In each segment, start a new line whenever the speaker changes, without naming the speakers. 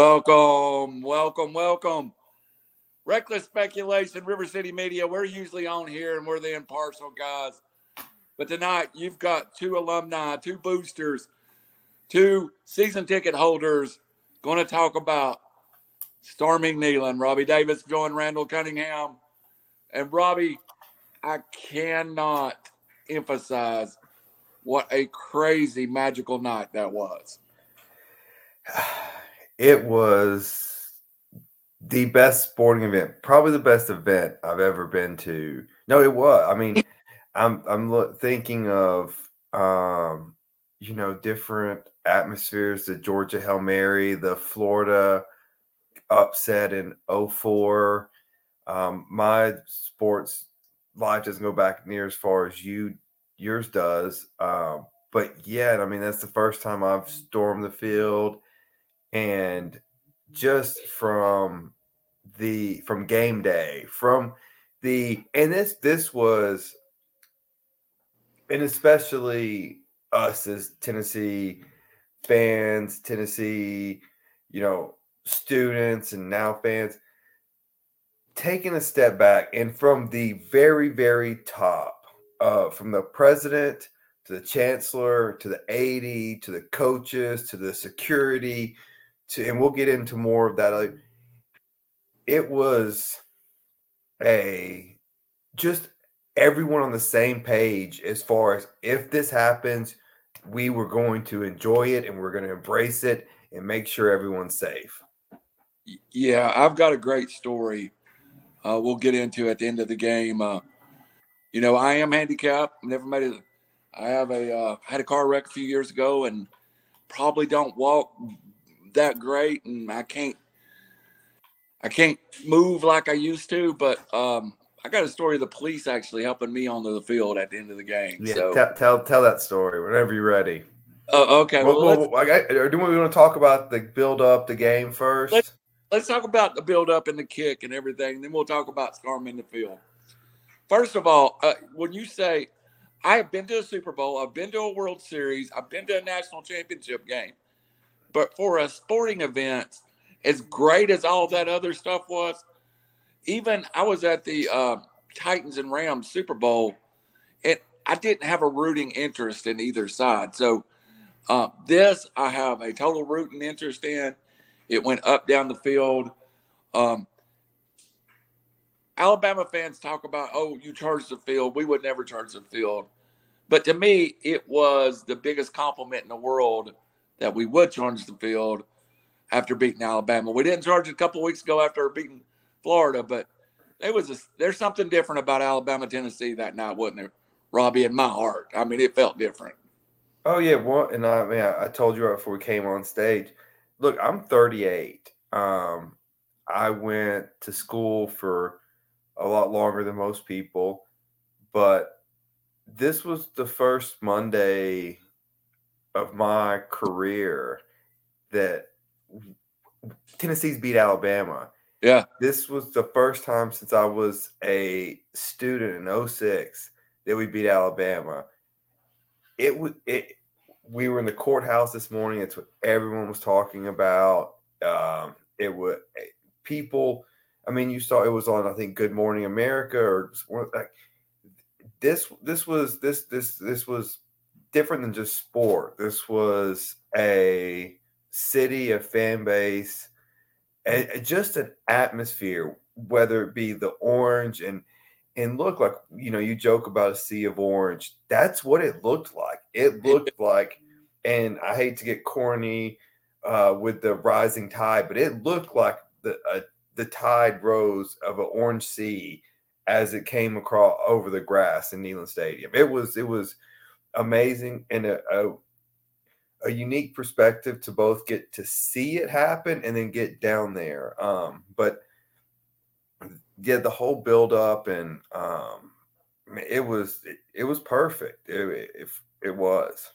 Welcome, welcome, welcome. Reckless speculation, River City Media. We're usually on here and we're the impartial guys. But tonight you've got two alumni, two boosters, two season ticket holders going to talk about Stormy Neyland. Robbie Davis joined Randall Cunningham. And Robbie, I cannot emphasize what a crazy magical night that was.
It was the best sporting event, probably the best event I've ever been to. No, it was. I mean, I'm I'm thinking of um, you know different atmospheres. The Georgia Hail Mary, the Florida upset in 04. Um, my sports life doesn't go back near as far as you yours does. Um, but yet, I mean, that's the first time I've stormed the field and just from the from game day from the and this this was and especially us as Tennessee fans, Tennessee, you know, students and now fans taking a step back and from the very very top uh from the president to the chancellor to the AD to the coaches to the security to, and we'll get into more of that. It was a just everyone on the same page as far as if this happens, we were going to enjoy it and we're going to embrace it and make sure everyone's safe.
Yeah, I've got a great story. Uh, we'll get into at the end of the game. Uh, you know, I am handicapped. Never made it. I have a uh, had a car wreck a few years ago and probably don't walk that great, and I can't I can't move like I used to. But um, I got a story of the police actually helping me onto the field at the end of the game.
Yeah,
so.
tell, tell tell that story whenever you're ready.
Uh, okay.
Well, well, well I, do we want to talk about the build up, the game 1st
let's, let's talk about the build up and the kick and everything. Then we'll talk about storming the field. First of all, uh, when you say I have been to a Super Bowl, I've been to a World Series, I've been to a national championship game. But for a sporting event, as great as all that other stuff was, even I was at the uh, Titans and Rams Super Bowl, and I didn't have a rooting interest in either side. So uh, this I have a total rooting interest in. It went up down the field. Um, Alabama fans talk about, oh, you charge the field. We would never charge the field. But to me, it was the biggest compliment in the world that we would charge the field after beating Alabama. We didn't charge a couple weeks ago after beating Florida, but it was a, there's something different about Alabama Tennessee that night, wasn't there, Robbie? In my heart, I mean, it felt different.
Oh yeah, well, and I mean, I, told you before we came on stage. Look, I'm 38. Um, I went to school for a lot longer than most people, but this was the first Monday of my career that Tennessee's beat Alabama.
Yeah.
This was the first time since I was a student in 06 that we beat Alabama. It was it we were in the courthouse this morning. It's what everyone was talking about. Um, it was people. I mean, you saw it was on. I think Good Morning America or like this. This was this this this was different than just sport. This was a city, a fan base, and just an atmosphere, whether it be the orange and and look like you know you joke about a sea of orange. That's what it looked like. It looked like, and I hate to get corny uh, with the rising tide, but it looked like the uh, the tide rose of an orange sea as it came across over the grass in Neyland Stadium. It was it was amazing and a, a, a unique perspective to both get to see it happen and then get down there. Um, but yeah, the whole build up and um, it was it, it was perfect. It, it, it was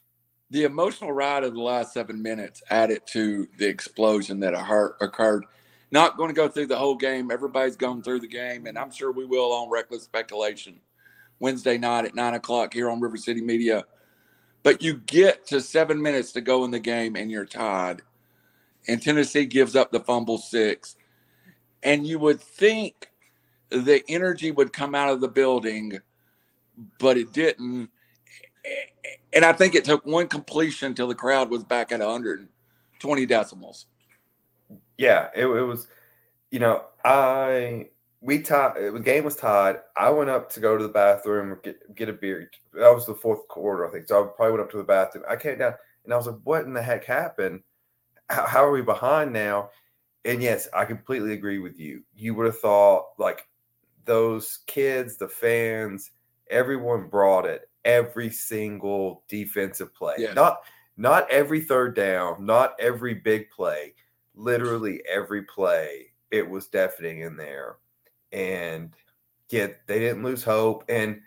the emotional ride of the last seven minutes added to the explosion that occurred. Not going to go through the whole game. Everybody's gone through the game, and I'm sure we will on reckless speculation. Wednesday night at nine o'clock here on River City Media. But you get to seven minutes to go in the game and you're tied. and Tennessee gives up the fumble six. And you would think the energy would come out of the building, but it didn't. And I think it took one completion till the crowd was back at 120 decibels.
Yeah, it, it was, you know, I we tied. Uh, the game was tied. I went up to go to the bathroom get get a beer. That was the fourth quarter, I think. So I probably went up to the bathroom. I came down and I was like, "What in the heck happened? How, how are we behind now?" And yes, I completely agree with you. You would have thought like those kids, the fans, everyone brought it every single defensive play. Yeah. Not not every third down, not every big play, literally every play. It was deafening in there. And yet they didn't lose hope. And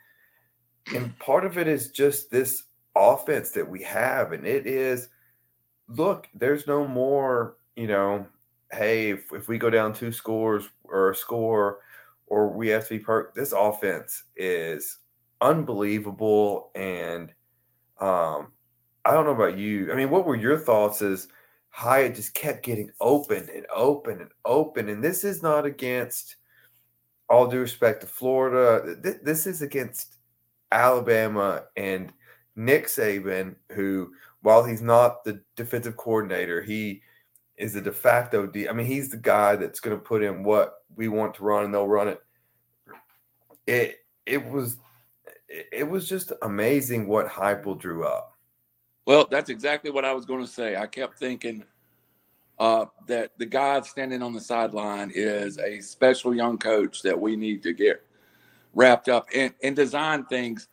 and part of it is just this offense that we have. And it is look, there's no more, you know, hey, if, if we go down two scores or a score, or we have to be part. This offense is unbelievable, and um, I don't know about you. I mean, what were your thoughts? As Hyatt just kept getting open and open and open, and this is not against all due respect to Florida. This is against Alabama and Nick Saban, who, while he's not the defensive coordinator, he is a de facto D. I mean, he's the guy that's going to put in what we want to run, and they'll run it. It it was it was just amazing what Heupel drew up.
Well, that's exactly what I was going to say. I kept thinking uh, that the guy standing on the sideline is a special young coach that we need to get wrapped up and, and design things.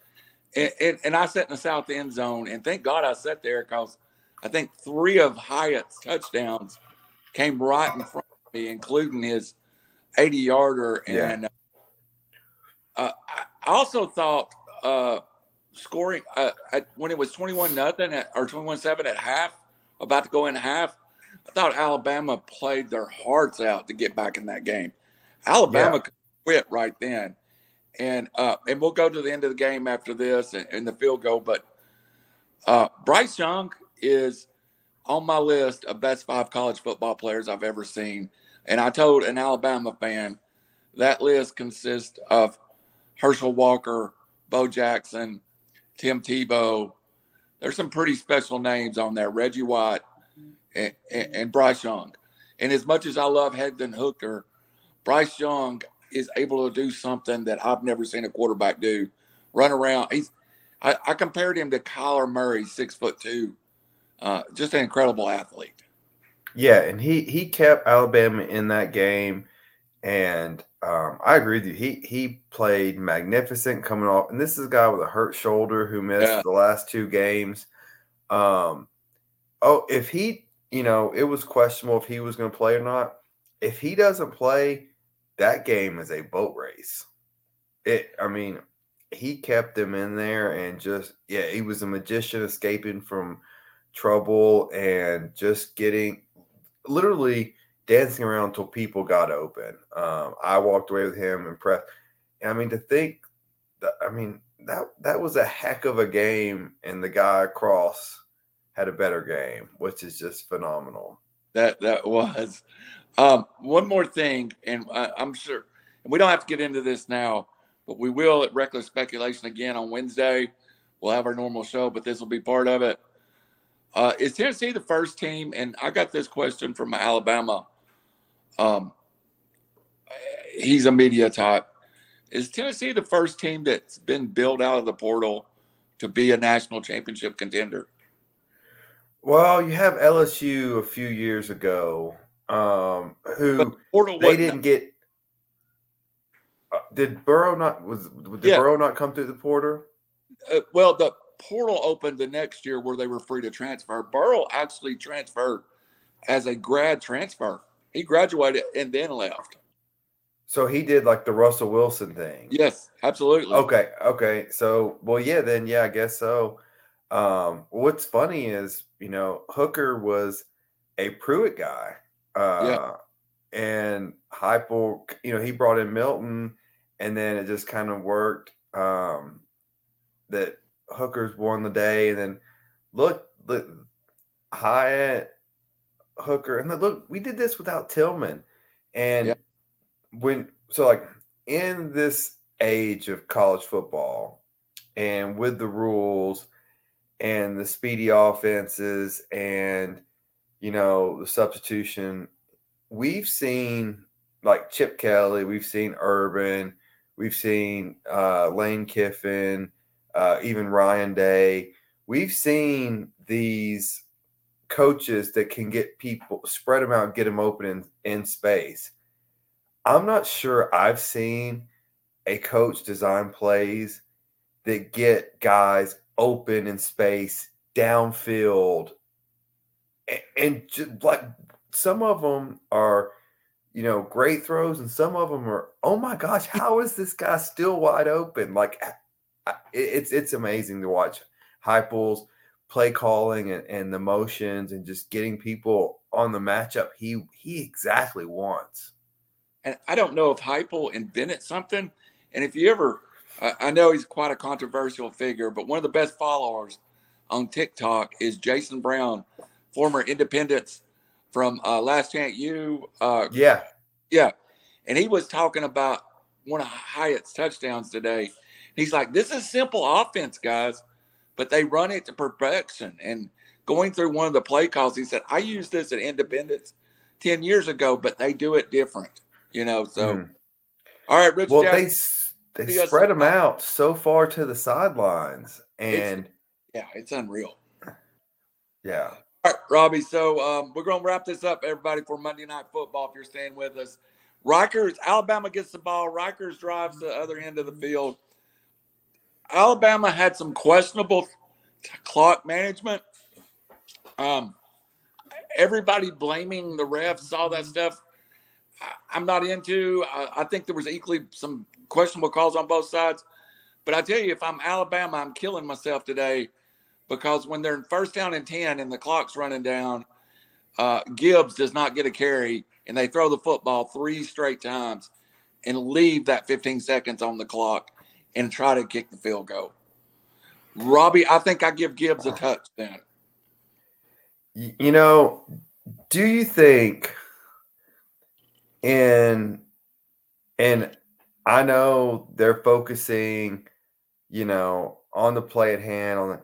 And, and, and I sat in the south end zone, and thank God I sat there because I think three of Hyatt's touchdowns came right in front of me, including his 80 yarder. And yeah. uh, I also thought uh, scoring uh, at, when it was 21 nothing or 21 7 at half, about to go in half, I thought Alabama played their hearts out to get back in that game. Alabama yeah. quit right then. And uh, and we'll go to the end of the game after this and, and the field goal. But uh, Bryce Young is on my list of best five college football players I've ever seen. And I told an Alabama fan that list consists of Herschel Walker, Bo Jackson, Tim Tebow. There's some pretty special names on there. Reggie White and, and, and Bryce Young. And as much as I love Hendon Hooker, Bryce Young is able to do something that I've never seen a quarterback do. Run around. He's I, I compared him to Kyler Murray, six foot two uh, just an incredible athlete.
Yeah, and he he kept Alabama in that game, and um, I agree with you. He he played magnificent coming off, and this is a guy with a hurt shoulder who missed yeah. the last two games. Um, oh, if he, you know, it was questionable if he was going to play or not. If he doesn't play, that game is a boat race. It, I mean, he kept them in there, and just yeah, he was a magician escaping from trouble and just getting literally dancing around until people got open. Um, I walked away with him impressed. And I mean, to think that, I mean, that, that was a heck of a game, and the guy across had a better game, which is just phenomenal.
That, that was. Um, one more thing, and I, I'm sure we don't have to get into this now, but we will at Reckless Speculation again on Wednesday. We'll have our normal show, but this will be part of it. Uh, is Tennessee the first team? And I got this question from Alabama. Um, he's a media type. Is Tennessee the first team that's been built out of the portal to be a national championship contender?
Well, you have LSU a few years ago, um, who the they didn't get. Uh, did Burrow not was did yeah. Burrow not come through the portal?
Uh, well, the portal opened the next year where they were free to transfer. Burrow actually transferred as a grad transfer. He graduated and then left.
So he did like the Russell Wilson thing.
Yes, absolutely.
Okay, okay. So well, yeah, then yeah, I guess so. Um, what's funny is you know Hooker was a Pruitt guy. Uh, yeah. And Heupel, you know, he brought in Milton, and then it just kind of worked. Um, that Hooker's won the day, and then look, look Hyatt Hooker. And look, we did this without Tillman. And yep. when so like in this age of college football and with the rules and the speedy offenses and you know the substitution. We've seen like chip kelly we've seen urban we've seen uh, lane kiffin uh, even ryan day. We've seen these coaches that can get people spread them out get them open in, in space. I'm not sure i've seen a coach design plays that get guys open in space, downfield, and, and just like some of them are, you know, great throws, and some of them are, oh my gosh, how is this guy still wide open? Like, it's it's amazing to watch Heupel's play calling and, and the motions and just getting people on the matchup he he exactly wants.
And I don't know if Heupel invented something and if you ever, I know he's quite a controversial figure, but one of the best followers on TikTok is Jason Brown, former Independence from uh, Last Chance U. Uh,
yeah,
yeah, and he was talking about one of Hyatt's touchdowns today. He's like, "This is simple offense, guys, but they run it to perfection." And going through one of the play calls, he said, "I used this at Independence ten years ago, but they do it different." You know, so. Mm. All right, Rich.
Well, Jackson. they they spread them out so far to the sidelines, and
it's, yeah, it's unreal.
Yeah.
All right, Robbie. So um, we're going to wrap this up, everybody, for Monday Night Football. If you're staying with us, Rikers, Alabama gets the ball. Rikers drives the other end of the field. Alabama had some questionable clock management. Um, everybody blaming the refs, all that stuff. I, am not into. I, I, think there was equally some questionable calls on both sides. But I tell you, if I'm Alabama, I'm killing myself today because when they're in first down and 10 and the clock's running down, uh, Gibbs does not get a carry and they throw the football three straight times and leave that 15 seconds on the clock and try to kick the field goal. Robbie, I think I give Gibbs a touchdown.
You know, do you think in and I know they're focusing, you know, on the play at hand. On the,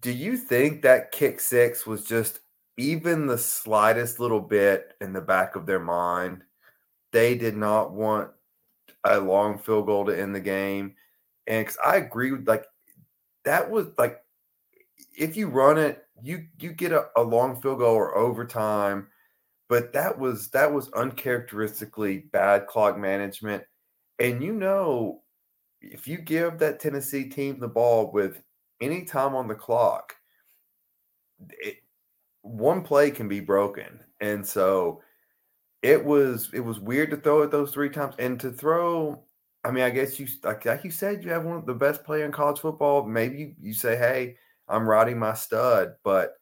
do you think that kick six was just even the slightest little bit in the back of their mind? They did not want a long field goal to end the game, and because I agree with like that was like if you run it, you you get a, a long field goal or overtime but that was that was uncharacteristically bad clock management and you know, if you give that Tennessee team the ball with any time on the clock, it, one play can be broken. And so it was it was weird to throw it those three times and to throw I mean, I guess you like, like you said, you have one of the best player in college football. Maybe you, you say, "Hey, I'm riding my stud," but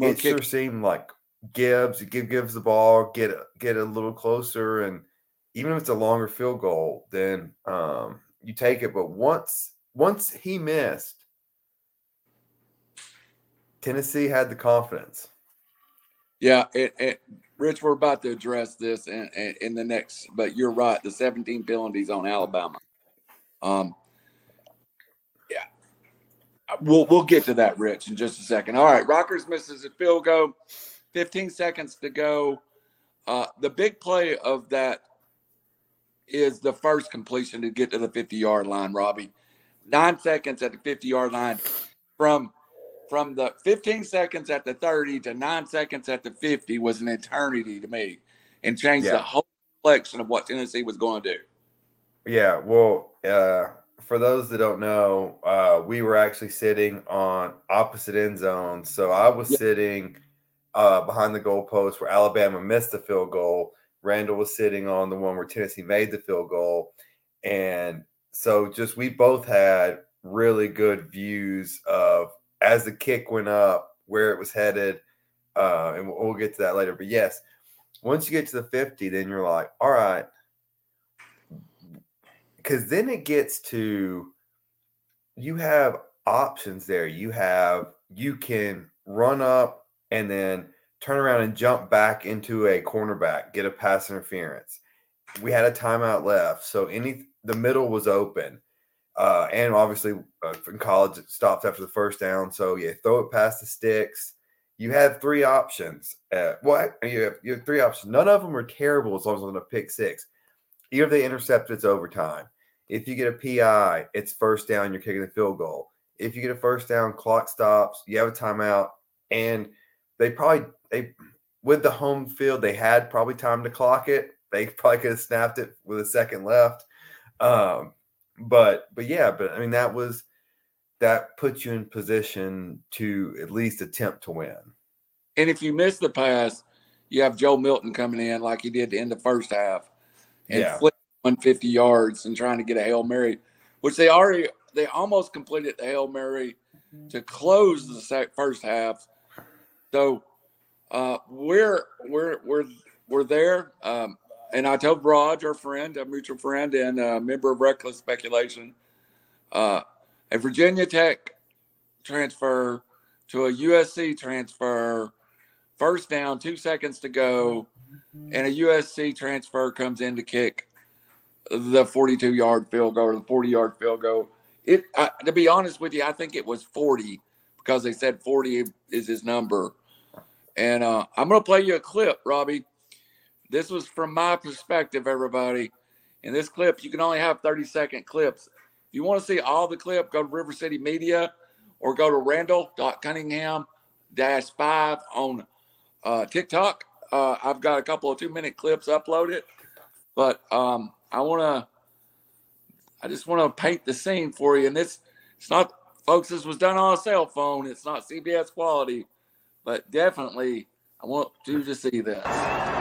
it kick. sure seemed like Gibbs give gives the ball, get get a little closer, and even if it's a longer field goal, then um, you take it. But once once he missed, Tennessee had the confidence.
Yeah, it, it, Rich, we're about to address this in, in, in, the next, but you're right. The 17 penalties on Alabama. Um, yeah, we'll we'll get to that, Rich, in just a second. All right, Rockers misses a field goal. 15 seconds to go. Uh, the big play of that is the first completion to get to the 50 yard line, Robbie. Nine seconds at the 50 yard line from from the 15 seconds at the 30 to nine seconds at the 50 was an eternity to me and changed yeah. the whole complexion of what Tennessee was going to do.
Yeah, well, uh, for those that don't know, uh, we were actually sitting on opposite end zones. So I was yeah. sitting uh, behind the goalpost where Alabama missed the field goal Randall was sitting on the one where Tennessee made the field goal. And so just we both had really good views of as the kick went up, where it was headed. Uh, and we'll, we'll get to that later. But yes, once you get to the 50, then you're like, all right. Because then it gets to you have options there. You have, you can run up and then turn around and jump back into a cornerback, get a pass interference. We had a timeout left, so any the middle was open. Uh, and obviously, uh, in college, it stopped after the first down. So yeah, throw it past the sticks. You have three options. Uh, what you have, you have three options. None of them are terrible as long as it's on a pick six. Even if they intercept, it's overtime. If you get a PI, it's first down. You're kicking the field goal. If you get a first down, clock stops. You have a timeout, and they probably they with the home field they had probably time to clock it. They probably could have snapped it with a second left. Um, but but yeah, but I mean that was that puts you in position to at least attempt to win.
And if you miss the pass, you have Joe Milton coming in like he did in the first half and
Yeah.
flip 150 yards and trying to get a Hail Mary, which they already they almost completed the Hail Mary to close the first half. So uh, we're we're we're we're there. Um, and I told Raj, our friend, a mutual friend and a member of Reckless Speculation, uh, a Virginia Tech transfer to a USC transfer, first down, two seconds to go, and a USC transfer comes in to kick the 42 yard field goal or the 40 yard field goal. It, I, to be honest with you, I think it was 40 because they said 40 is his number. And uh, I'm going to play you a clip, Robbie. This was from my perspective, everybody. In this clip, you can only have 30 second clips. If you want to see all the clip, go to River City Media or go to randall.cunningham dash five on uh, TikTok. Uh, I've got a couple of two minute clips uploaded, but um, I want to, I just want to paint the scene for you. And this, it's not, folks, this was done on a cell phone. It's not CBS quality, but definitely I want you to see this.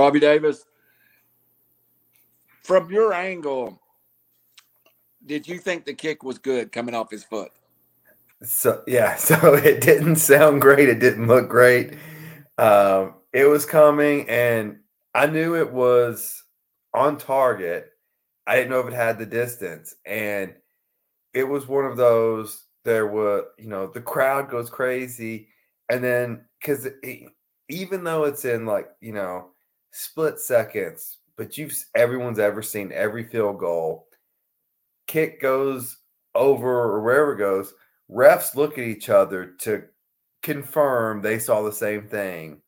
Robbie Davis, from your angle, did you think the kick was good coming off his foot?
So yeah, so it didn't sound great. It didn't look great. Um, it was coming, and I knew it was on target. I didn't know if it had the distance, and it was one of those. There were, you know, the crowd goes crazy, and then because even though it's in like you know split seconds, but you've everyone's ever seen every field goal. Kick goes over or wherever it goes refs look at each other to confirm they saw the same thing.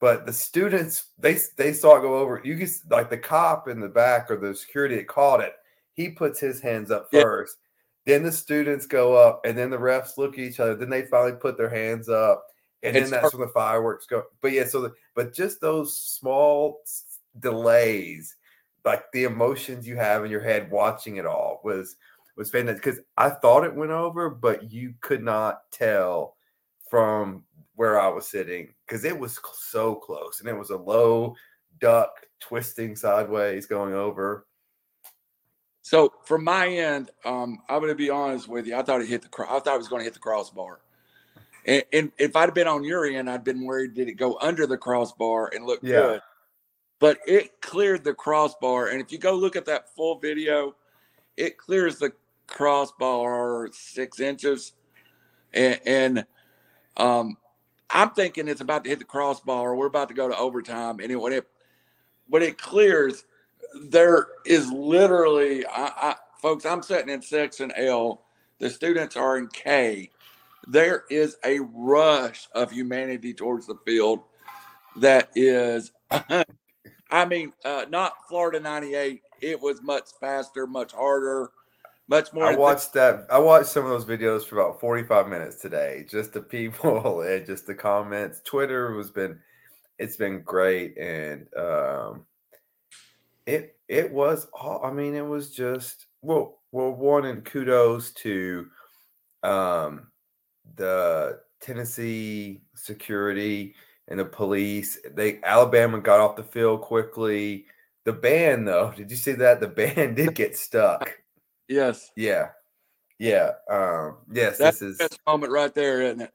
But the students they they saw it go over. You can like the cop in the back or the security that caught it he puts his hands up
Yeah.
first. Then the students go up and then the refs look at each other. Then they finally put their hands up and
It's
then that's when the fireworks go but yeah so the, but just those small delays like the emotions you have in your head watching it all was was fantastic because I thought it went over, but you could not tell from where I was sitting because it was so close and it was a low duck twisting sideways going over.
So from my end, um, I'm going to be honest with you. I thought it hit the. I thought it was going to hit the crossbar. And, and if I'd been on your end, I'd been worried did it go under the crossbar and look
Yeah.
good. But it cleared the crossbar, and if you go look at that full video, it clears the crossbar six inches, and, and um, I'm thinking it's about to hit the crossbar. We're about to go to overtime, and it, when it when it clears, there is literally, I, I, folks, I'm sitting in section L. The students are in K. There is a rush of humanity towards the field that is, I mean, uh, not Florida 98. It was much faster, much harder, much more.
I watched that. I watched some of those videos for about 45 minutes today. Just the people and just the comments. Twitter has been it's been great and um it it was all I mean, it was just well well one and kudos to um the Tennessee security and the police. They Alabama got off the field quickly. The band, though, did you see that? The band did get stuck.
Yes.
Yeah. Yeah. Um, yes,
That's
this is
the best moment right there, isn't it?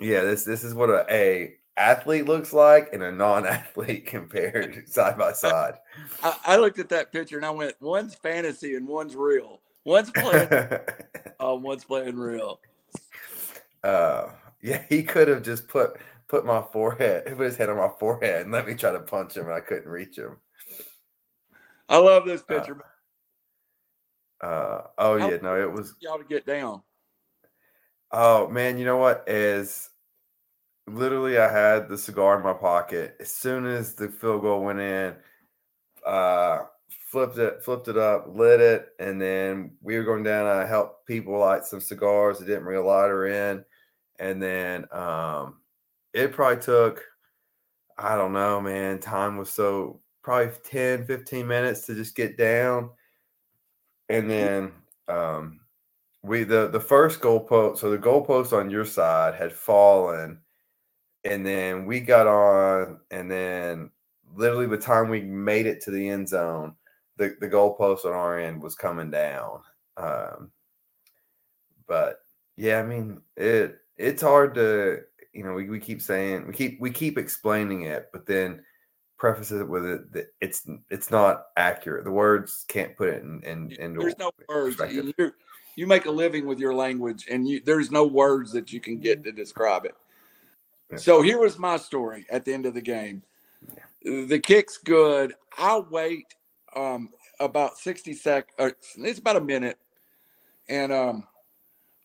yeah, this this is what a, a athlete looks like and a non-athlete compared side by side.
I, I looked at that picture and I went, one's fantasy and one's real. One's playing, uh, one's playing real.
Uh yeah, he could have just put put my forehead, put his head on my forehead and let me try to punch him and I couldn't reach him.
I love this picture.
Uh oh
How-
yeah, no, it was
Y'all to get down.
Oh man, you know what is literally I had the cigar in my pocket as soon as the field goal went in. Uh, flipped it, flipped it up, lit it, and then we were going down. I helped people light some cigars. I didn't bring a lighter in, and then um, it probably took I don't know, man. Time was so probably 10, 15 minutes to just get down, and then um, we the the first goalpost so the goalpost on your side had fallen and then we got on and then literally the time we made it to the end zone the the goalpost on our end was coming down um but yeah i mean it it's hard to you know we, we keep saying we keep we keep explaining it but then preface it with it that it's it's not accurate the words can't put it in, in into
There's no words. You, you make a living with your language, and you, there's no words that you can get to describe it.
Yeah.
So here was my story at the end of the game. The kick's good. I wait um, about 60 seconds it's about a minute, and um,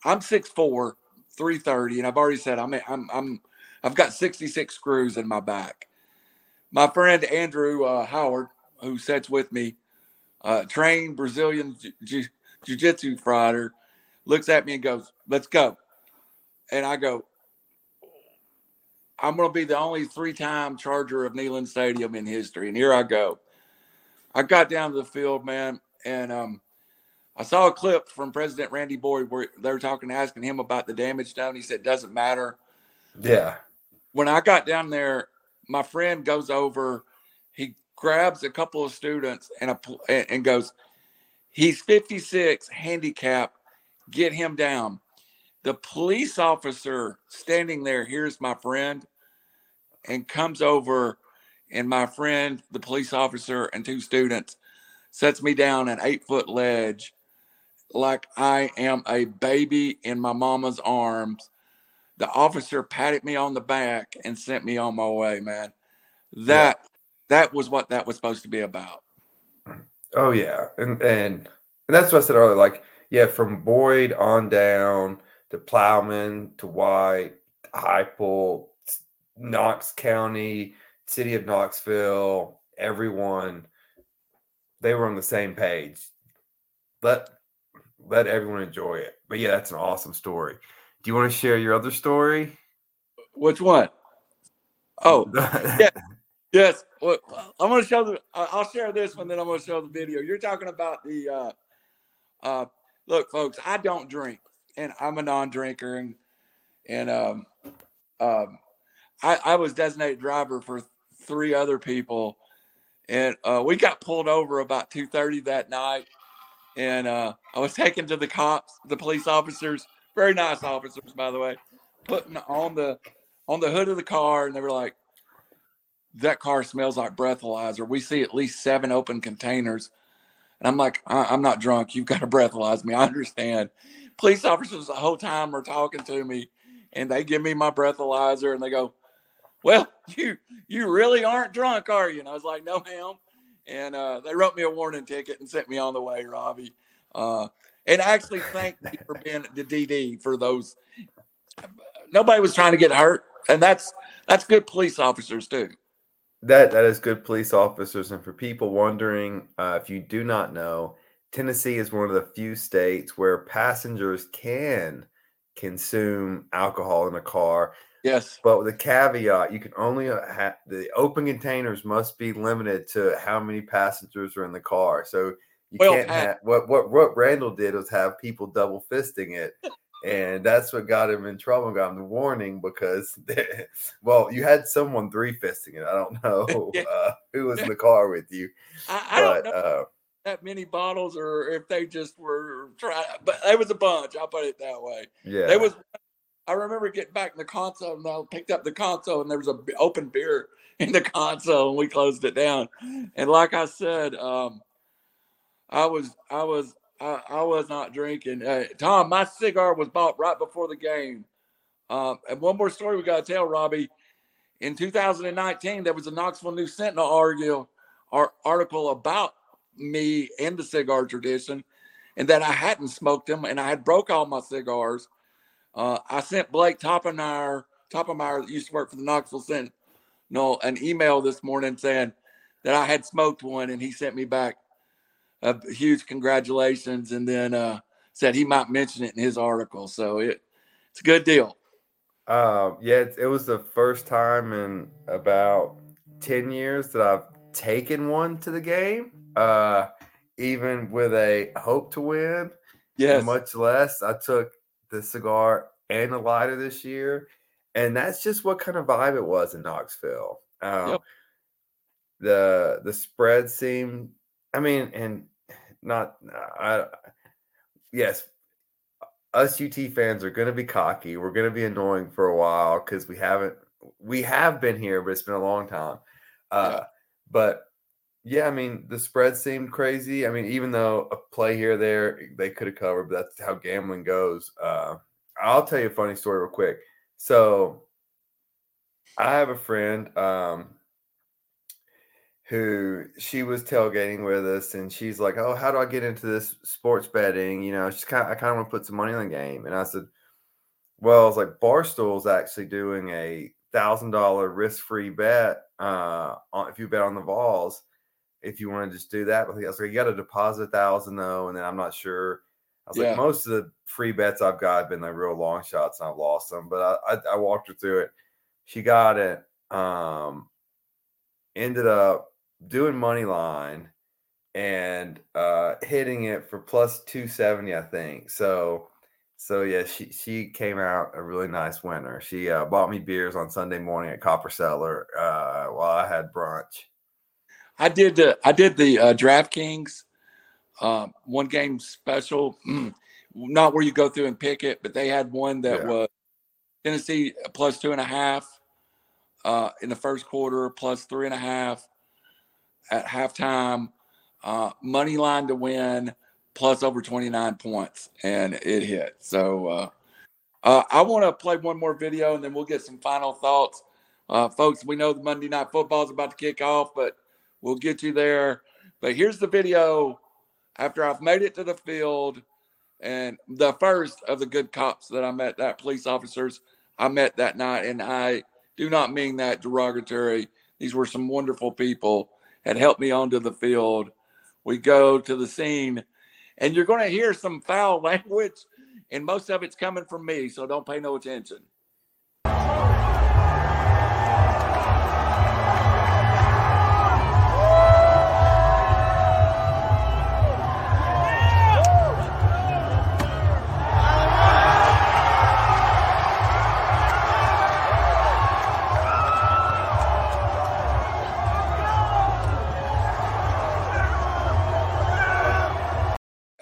I'm 6'4", 330, and I've already said I'm I'm I'm I've got 66 screws in my back. My friend Andrew uh, Howard, who sits with me, uh, trained Brazilian jiu- jiu- jiu-jitsu fighter, looks at me and goes, "Let's go," and I go, "I'm going to be the only three-time charger of Neyland Stadium in history," and here I go. I got down to the field, man, and um, I saw a clip from President Randy Boyd where they were talking, asking him about the damage done. He said, "Doesn't matter."
yeah
when I got down there, my friend goes over, he grabs a couple of students and a, and goes, "He's 56, handicap. Get him down." The police officer standing there hears my friend and comes over, and my friend, the police officer, and two students sets me down an eight foot ledge like I am a baby in my mama's arms the officer patted me on the back and sent me on my way man that that was what that was supposed to be about
Oh yeah, and and and that's what I said earlier. Like, yeah, from Boyd on down to Plowman to White, Heupel, Knox County, City of Knoxville, everyone, they were on the same page. Let let everyone enjoy it. But yeah, that's an awesome story. Do you want to share your other story?
which one? Oh, yes. Well, I'm going to show the. I'll share this one, then I'm going to show the video. You're talking about the. uh uh Look, folks, I don't drink, and I'm a non-drinker, and and um, um, I, I was designated driver for three other people, and uh, we got pulled over about two thirty that night, and uh, I was taken to the cops, the police officers, very nice officers, by the way, putting on the on the hood of the car, and they were like, "That car smells like breathalyzer. We see at least seven open containers." And I'm like, I- I'm not drunk. You've got to breathalyze me. I understand. Police officers the whole time are talking to me, and they give me my breathalyzer, and they go, "Well, you you really aren't drunk, are you?" And I was like, "No, ma'am." And uh, they wrote me a warning ticket and sent me on the way, Robbie. Uh, and actually thanked me for being the DD for those. Nobody was trying to get hurt, and that's that's good police officers too.
That that is good police officers, and for people wondering, uh, if you do not know, Tennessee is one of the few states where passengers can consume alcohol in a car,
Yes,
but with a caveat: you can only have the open containers must be limited to how many passengers are in the car. So you
Well,
can't have what what what Randall did was have people double fisting it, and that's what got him in trouble. Got him the warning because, well, you had someone three fisting it. I don't know uh, who was in the car with you,
I, I
but
don't know
uh,
that many bottles or if they just were trying, but there was a bunch. I'll put it that way.
yeah,
There was. I remember getting back in the console and I picked up the console and there was a b- open beer in the console and we closed it down. And like I said, um, I was I was I, I was not drinking. Uh, Tom, my cigar was bought right before the game. Um, and one more story we got to tell, Robbie. In 2019, there was a Knoxville News Sentinel argue, ar- article about me and the cigar tradition, and that I hadn't smoked them, and I had broke all my cigars. Uh, I sent Blake Toppenmeyer, Toppenmeyer that used to work for the Knoxville Sentinel, an email this morning saying that I had smoked one, and he sent me back a huge congratulations, and then uh, said he might mention it in his article. So it it's a good deal.
Uh, yeah, it, it was the first time in about 10 years that I've taken one to the game, uh, even with a hope to win,
Yes,
much less. I took the cigar and the lighter this year, and that's just what kind of vibe it was in Knoxville. Um,
Yep.
The the spread seemed, I mean, and not, I, yes, us UT fans are going to be cocky. We're going to be annoying for a while because we haven't we have been here, but it's been a long time. Uh,
Yeah.
But yeah, I mean the spread seemed crazy. I mean, even though a play here there they could have covered, but that's how gambling goes. Uh, I'll tell you a funny story real quick. So I have a friend. Um, who she was tailgating with us and she's like, Oh, how do I get into this sports betting? You know, she's kind of, I kind of want to put some money on the game. And I said, Well, I was like, Barstool's actually doing a thousand dollar risk free bet uh on if you bet on the Vols, if you want to just do that. But I was like, you got to deposit a thousand though, and then I'm not sure. I was
Yeah.
like, most of the free bets I've got have been like real long shots and I've lost them, but I, I, I walked her through it. She got it. Um, ended up doing money line and uh hitting it for plus 270 i think so so yeah she she came out a really nice winner she uh bought me beers on sunday morning at copper cellar uh while i had brunch
I did the I did the uh, DraftKings um, one game special, not where you go through and pick it, but they had one that
Yeah.
was Tennessee plus two and a half uh, in the first quarter, plus three and a half at halftime, uh, money line to win, plus over 29 points, and it hit. So uh, uh, I want to play one more video, and then we'll get some final thoughts. Uh, folks, we know the Monday Night Football is about to kick off, but we'll get you there. But here's the video after I've made it to the field, and the first of the good cops that I met, that police officers I met that night, and I do not mean that derogatory. These were some wonderful people had helped me onto the field. We go to the scene, and you're going to hear some foul language, and most of it's coming from me, so don't pay no attention.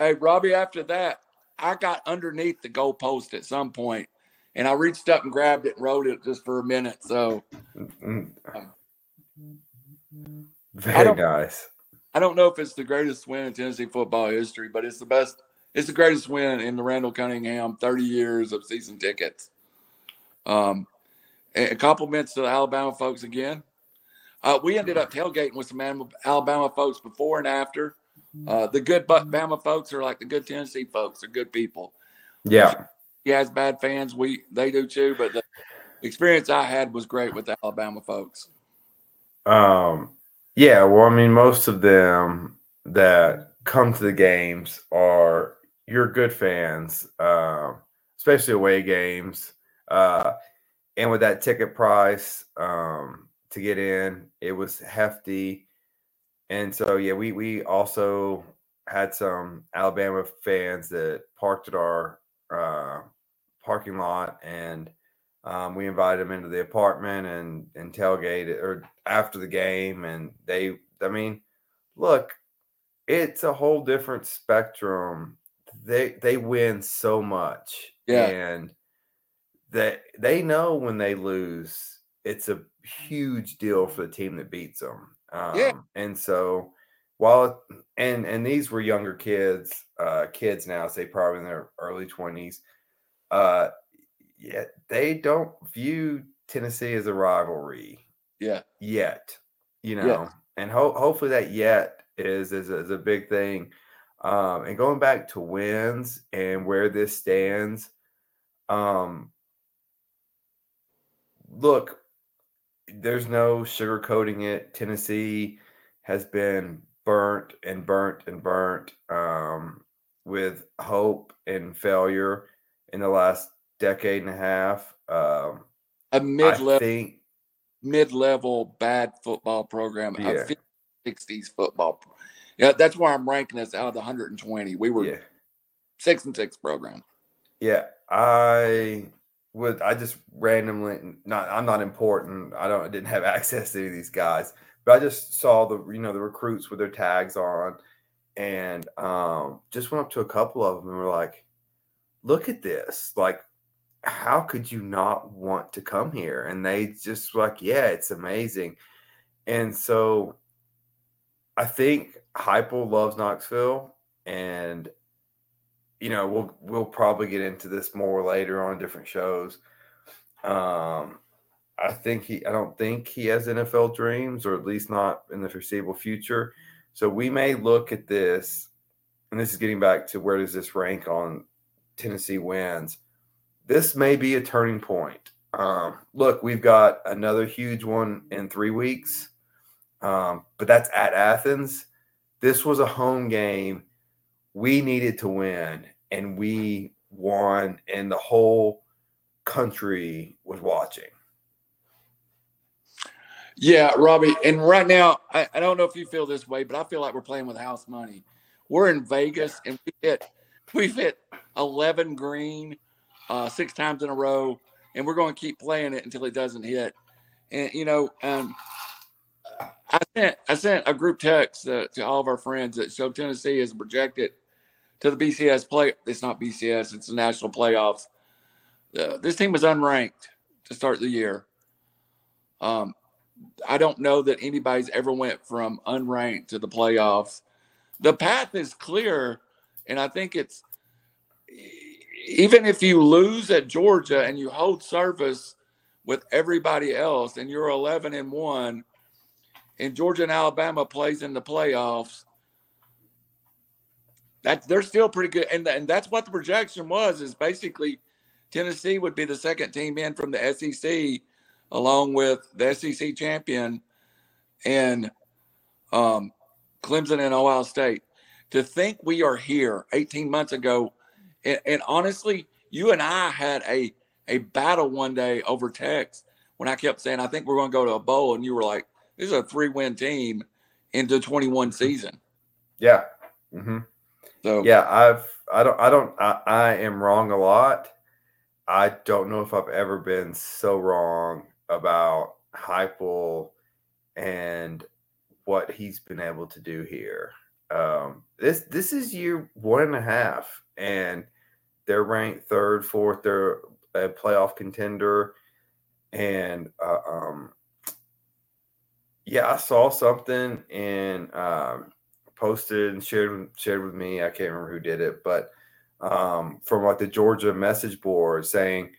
Hey, Robbie, after that, I got underneath the goalpost at some point, and I reached up and grabbed it and rode it just for a minute. So
very
don't-
nice
I don't know if it's the greatest win in Tennessee football history, but it's the best. It's the greatest win in the Randall Cunningham 30 years of season tickets. Um, and compliments to the Alabama folks again. Uh, we ended up tailgating with some Alabama folks before and after. Uh, the good Bama folks are like the good Tennessee folks. They're good people.
yeah
He has bad fans. We they do too. But the experience I had was great with the Alabama folks.
Um, yeah, well, I mean, most of them that come to the games are you're good fans, um, especially away games. Uh, and with that ticket price um, to get in, it was hefty. And so, yeah, we we also had some Alabama fans that parked at our uh, parking lot, and um, we invited them into the apartment and and tailgated or after the game, and they, I mean, look, it's a whole different spectrum. They they win so much,
Yeah.
and they they know when they lose, it's a huge deal for the team that beats them. Um,
Yeah.
and so while and and these were younger kids, uh, kids now, say probably in their early twenties. Uh, yeah, they don't view Tennessee as a rivalry
Yeah.
yet, you know,
Yeah.
and ho- hopefully that yet is, is is a big thing. Um, and going back to wins and where this stands, um, look, there's no sugarcoating it. Tennessee has been burnt and burnt and burnt um, with hope and failure in the last decade and a half. Um,
A mid-level
think,
mid-level bad football program.
Yeah.
A 60s football. Yeah, that's why I'm ranking us out of the 120. We were
yeah,
six and six program.
yeah. I would. I just randomly. Not. I'm not important. I don't. I didn't have access to any of these guys, but I just saw the you know the recruits with their tags on, and um, just went up to a couple of them and were like, "Look at this! Like, how could you not want to come here?" And they just were like, "Yeah, it's amazing." And so, I think Heupel loves Knoxville, and you know we'll we'll probably get into this more later on different shows. Um, I think he I don't think he has NFL dreams, or at least not in the foreseeable future. So we may look at this, and this is getting back to where does this rank on Tennessee wins. This may be a turning point. Um, look, we've got another huge one in three weeks, um, but that's at Athens. This was a home game we needed to win and we won and the whole country was watching
Yeah, Robbie. And right now, I, I don't know if you feel this way, but I feel like we're playing with house money. We're in Vegas and we hit we've hit eleven green uh, six times in a row, and we're going to keep playing it until it doesn't hit. And you know, um, I sent I sent a group text uh, to all of our friends that so Tennessee is projected to the BCS play. It's not BCS; it's the national playoffs. Uh, this team was unranked to start the year. Um, I don't know that anybody's ever went from unranked to the playoffs. The path is clear, and I think it's even if you lose at Georgia and you hold service with everybody else, and you're 11 and one, and Georgia and Alabama plays in the playoffs. That they're still pretty good, and and that's what the projection was. Is basically Tennessee would be the second team in from the SEC along with the SEC champion and um, Clemson and Ohio State. To think we are here 18 months ago, and, and, honestly, you and I had a a battle one day over text when I kept saying I think we're going to go to a bowl, and you were like, "This is a three win team into 21 season."
yeah mm-hmm.
So
yeah i've i don't i don't I, I am wrong a lot i don't know if i've ever been so wrong about Heupel and what he's been able to do here. Um, this this is year one and a half, and they're ranked third, fourth. They're a playoff contender, and uh, um, yeah, I saw something and um, posted and shared shared with me. I can't remember who did it, but um, from like the Georgia message board saying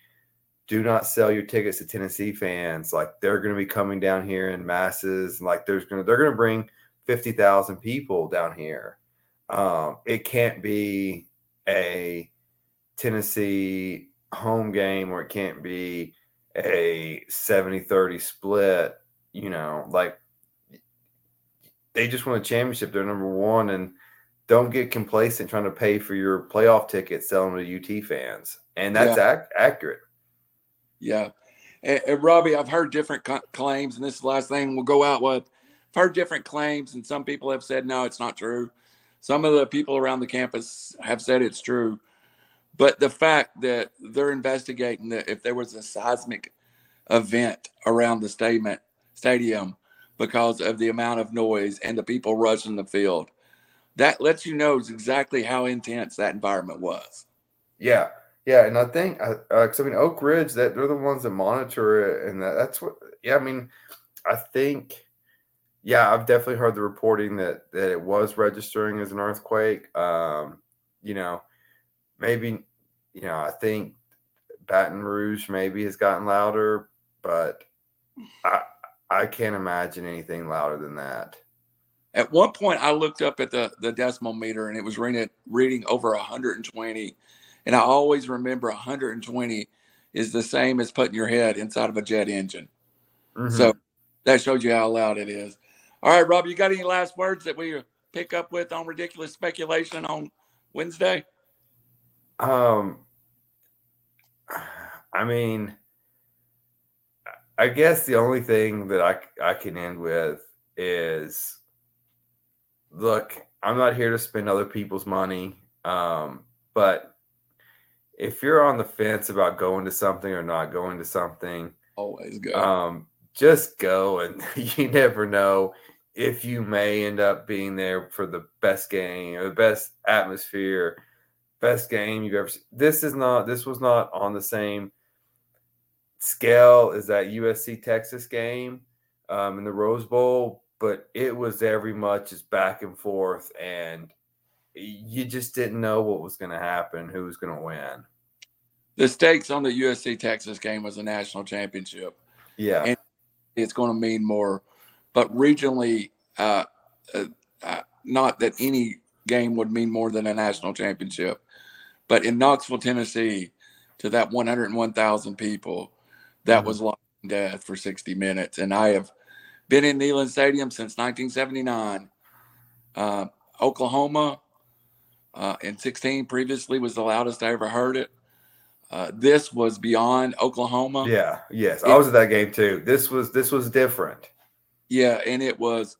do not sell your tickets to Tennessee fans. Like they're going to be coming down here in masses. Like there's going to they're going to bring fifty thousand people down here. Um, it can't be a Tennessee home game or it can't be a 70-30 split. You know, like they just won a championship. They're number one, and don't get complacent trying to pay for your playoff tickets selling to UT fans. And that's
Yeah.
ac- accurate.
Yeah. And, and Robbie, I've heard different co- claims, and this is the last thing we'll go out with. I've heard different claims, and some people have said, no, it's not true. Some of the people around the campus have said it's true. But the fact that they're investigating that if there was a seismic event around the statement stadium because of the amount of noise and the people rushing the field, that lets you know exactly how intense that environment was.
Yeah, yeah, and I think, uh, uh I mean, Oak Ridge, that they're the ones that monitor it, and that, that's what. Yeah, I mean, I think yeah, I've definitely heard the reporting that that it was registering as an earthquake. Um, you know, maybe you know, I think Baton Rouge maybe has gotten louder, but I can't imagine anything louder than that.
At one point, I looked up at the the decibel meter and it was reading reading over 120, and I always remember 120 is the same as putting your head inside of a jet engine. Mm-hmm. So that shows you how loud it is. All right, Rob, you got any last words that we pick up with on ridiculous speculation on Wednesday?
Um, I mean, I guess the only thing that I I can end with is, look, I'm not here to spend other people's money, um, but if you're on the fence about going to something or not going to something,
always go.
Um, just go, and you never know if you may end up being there for the best game or the best atmosphere, best game you've ever seen. This is not, this was not on the same scale is that USC Texas game um, in the Rose Bowl, but it was every much as back and forth, and you just didn't know what was going to happen, who was going to win.
The stakes on the USC Texas game was a national championship.
Yeah.
And it's going to mean more but regionally, uh, uh, uh, not that any game would mean more than a national championship. But in Knoxville, Tennessee, to that 101,000 people, that mm-hmm. was life and death for 60 minutes. And I have been in Neyland Stadium since 1979. Uh, Oklahoma uh, in 16 previously was the loudest I ever heard it. Uh, this was beyond Oklahoma.
Yeah. Yes, it, I was at that game too. This was this was different.
Yeah, and it was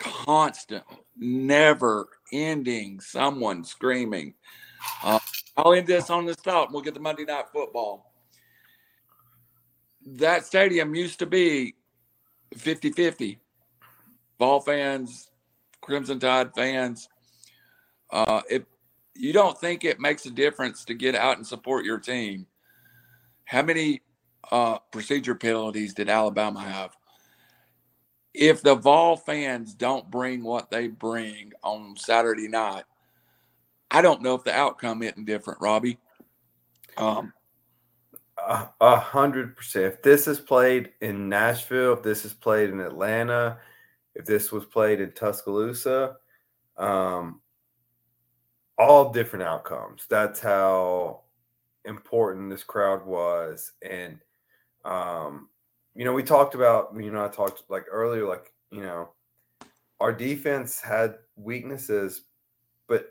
constant, never ending, someone screaming. Uh, I'll end this on the stop. And we'll get the Monday Night Football. That stadium used to be 50 50. Vol fans, Crimson Tide fans. Uh, if you don't think it makes a difference to get out and support your team, how many uh, procedure penalties did Alabama have? if the Vol fans don't bring what they bring on Saturday night, I don't know if the outcome isn't different, Robbie. Um,
a hundred percent. If this is played in Nashville, if this is played in Atlanta, if this was played in Tuscaloosa, um, all different outcomes. That's how important this crowd was, and um, you know, we talked about, you know, I talked like earlier, like, you know, our defense had weaknesses, but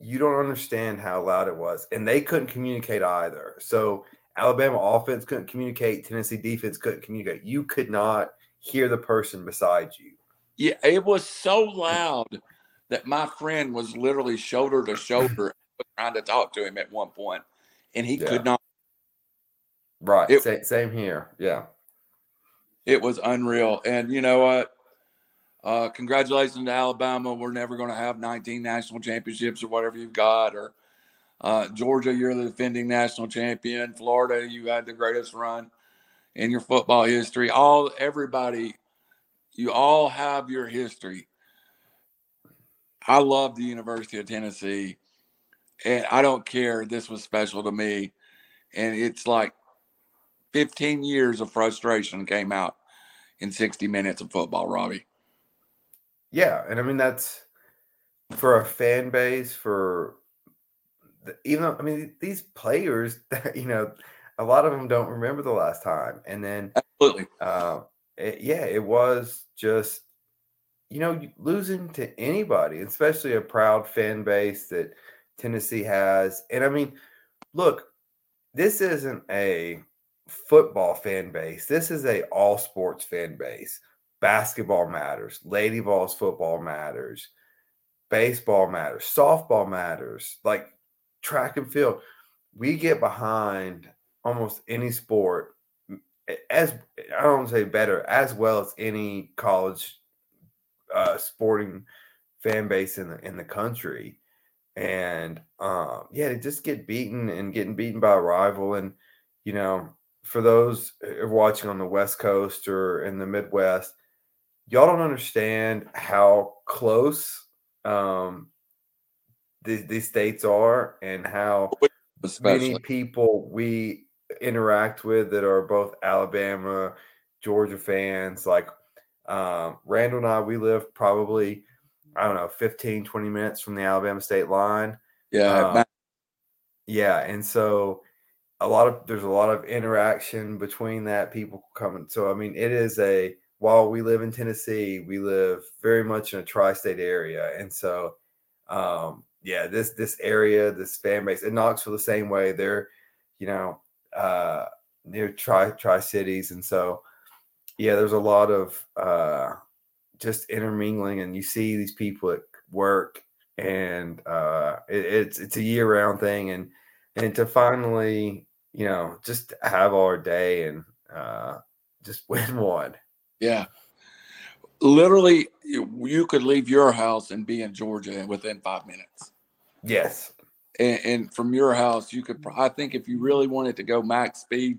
you don't understand how loud it was. And they couldn't communicate either. So Alabama offense couldn't communicate, Tennessee defense couldn't communicate. You could not hear the person beside you.
Yeah, it was so loud that my friend was literally shoulder to shoulder trying to talk to him at one point, and he yeah. could not.
Right. It, same, same here. Yeah
it was unreal. And you know what? Uh, congratulations to Alabama. We're never going to have 19 national championships or whatever you've got. Or uh, Georgia, you're the defending national champion. Florida, you had the greatest run in your football history. All everybody, you all have your history. I love the University of Tennessee, and I don't care. This was special to me, and it's like 15 years of frustration came out in 60 minutes of football, Robbie.
Yeah. And I mean, that's for a fan base, for even though, I mean, these players, you know, a lot of them don't remember the last time. And then,
absolutely.
Uh, it, yeah, it was just, you know, losing to anybody, especially a proud fan base that Tennessee has. And I mean, look, this isn't a football fan base. This is a all sports fan base. Basketball matters. Lady Vols football matters. Baseball matters. Softball matters. Like track and field. We get behind almost any sport as I don't say better, as well as any college uh, sporting fan base in the in the country. And um, yeah, to just get beaten and getting beaten by a rival, and you know, for those watching on the West Coast or in the Midwest, y'all don't understand how close um, these, these states are and how Especially. many people we interact with that are both Alabama, Georgia fans. Like um, Randall and I, we live probably, I don't know, 15, 20 minutes from the Alabama state line.
Yeah. Um,
yeah. And so a lot of, there's a lot of interaction between that people coming. So, I mean, it is a, while we live in Tennessee, we live very much in a tri-state area. And so, um, yeah, this, this area, this fan base in Knoxville the same way they're, you know, uh, near Tri Tri Cities, and so yeah, there's a lot of uh, just intermingling, and you see these people at work, and uh, it, it's it's a year round thing, and and to finally you know just have our day and uh, just win one.
Yeah, literally, you could leave your house and be in Georgia within five minutes.
Yes,
and, and, from your house, you could. I think if you really wanted to go max speed,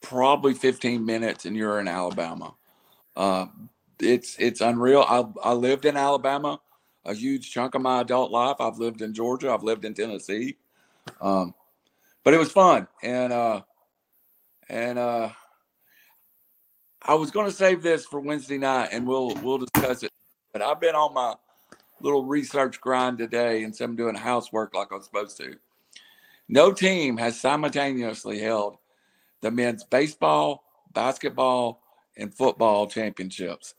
probably 15 minutes, and you're in Alabama. Uh, it's it's unreal. I I lived in Alabama a huge chunk of my adult life. I've lived in Georgia. I've lived in Tennessee. Um, but it was fun, and uh, and uh, I was going to save this for Wednesday night, and we'll we'll discuss it. But I've been on my little research grind today, and so I'm doing housework like I'm supposed to. No team has simultaneously held the men's baseball, basketball, and football championships.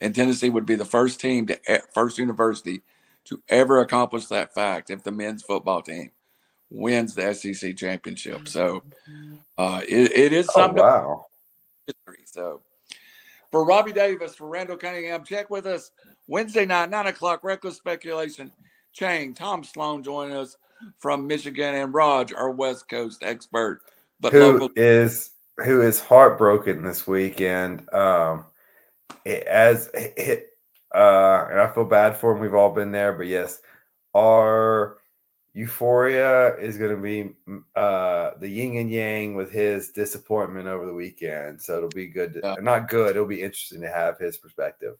And Tennessee would be the first team to first university to ever accomplish that fact if the men's football team wins the SEC championship. So uh, it, it is oh, something.
Oh, wow.
History. So for Robbie Davis, for Randall Cunningham, check with us Wednesday night, nine o'clock, reckless speculation. Chang, Tom Sloan joining us from Michigan, and Raj, our West Coast expert.
But who local- is who is heartbroken this weekend? Um, it, as it, uh, and I feel bad for him. We've all been there, but yes, our Euphoria is going to be uh, the yin and yang with his disappointment over the weekend. So it'll be good. To, yeah. Not good. It'll be interesting to have his perspective.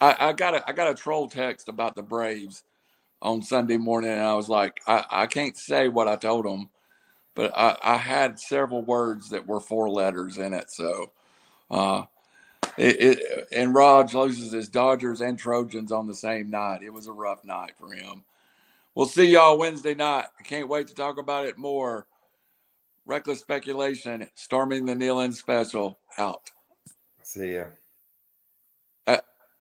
I, I, got a I got a troll text about the Braves on Sunday morning, and I was like, I, I can't say what I told them, but I, I had several words that were four letters in it. So, uh, it, it and Raj loses his Dodgers and Trojans on the same night. It was a rough night for him. We'll see y'all Wednesday night. I can't wait to talk about it more. Reckless speculation, storming the Neyland special out.
See ya.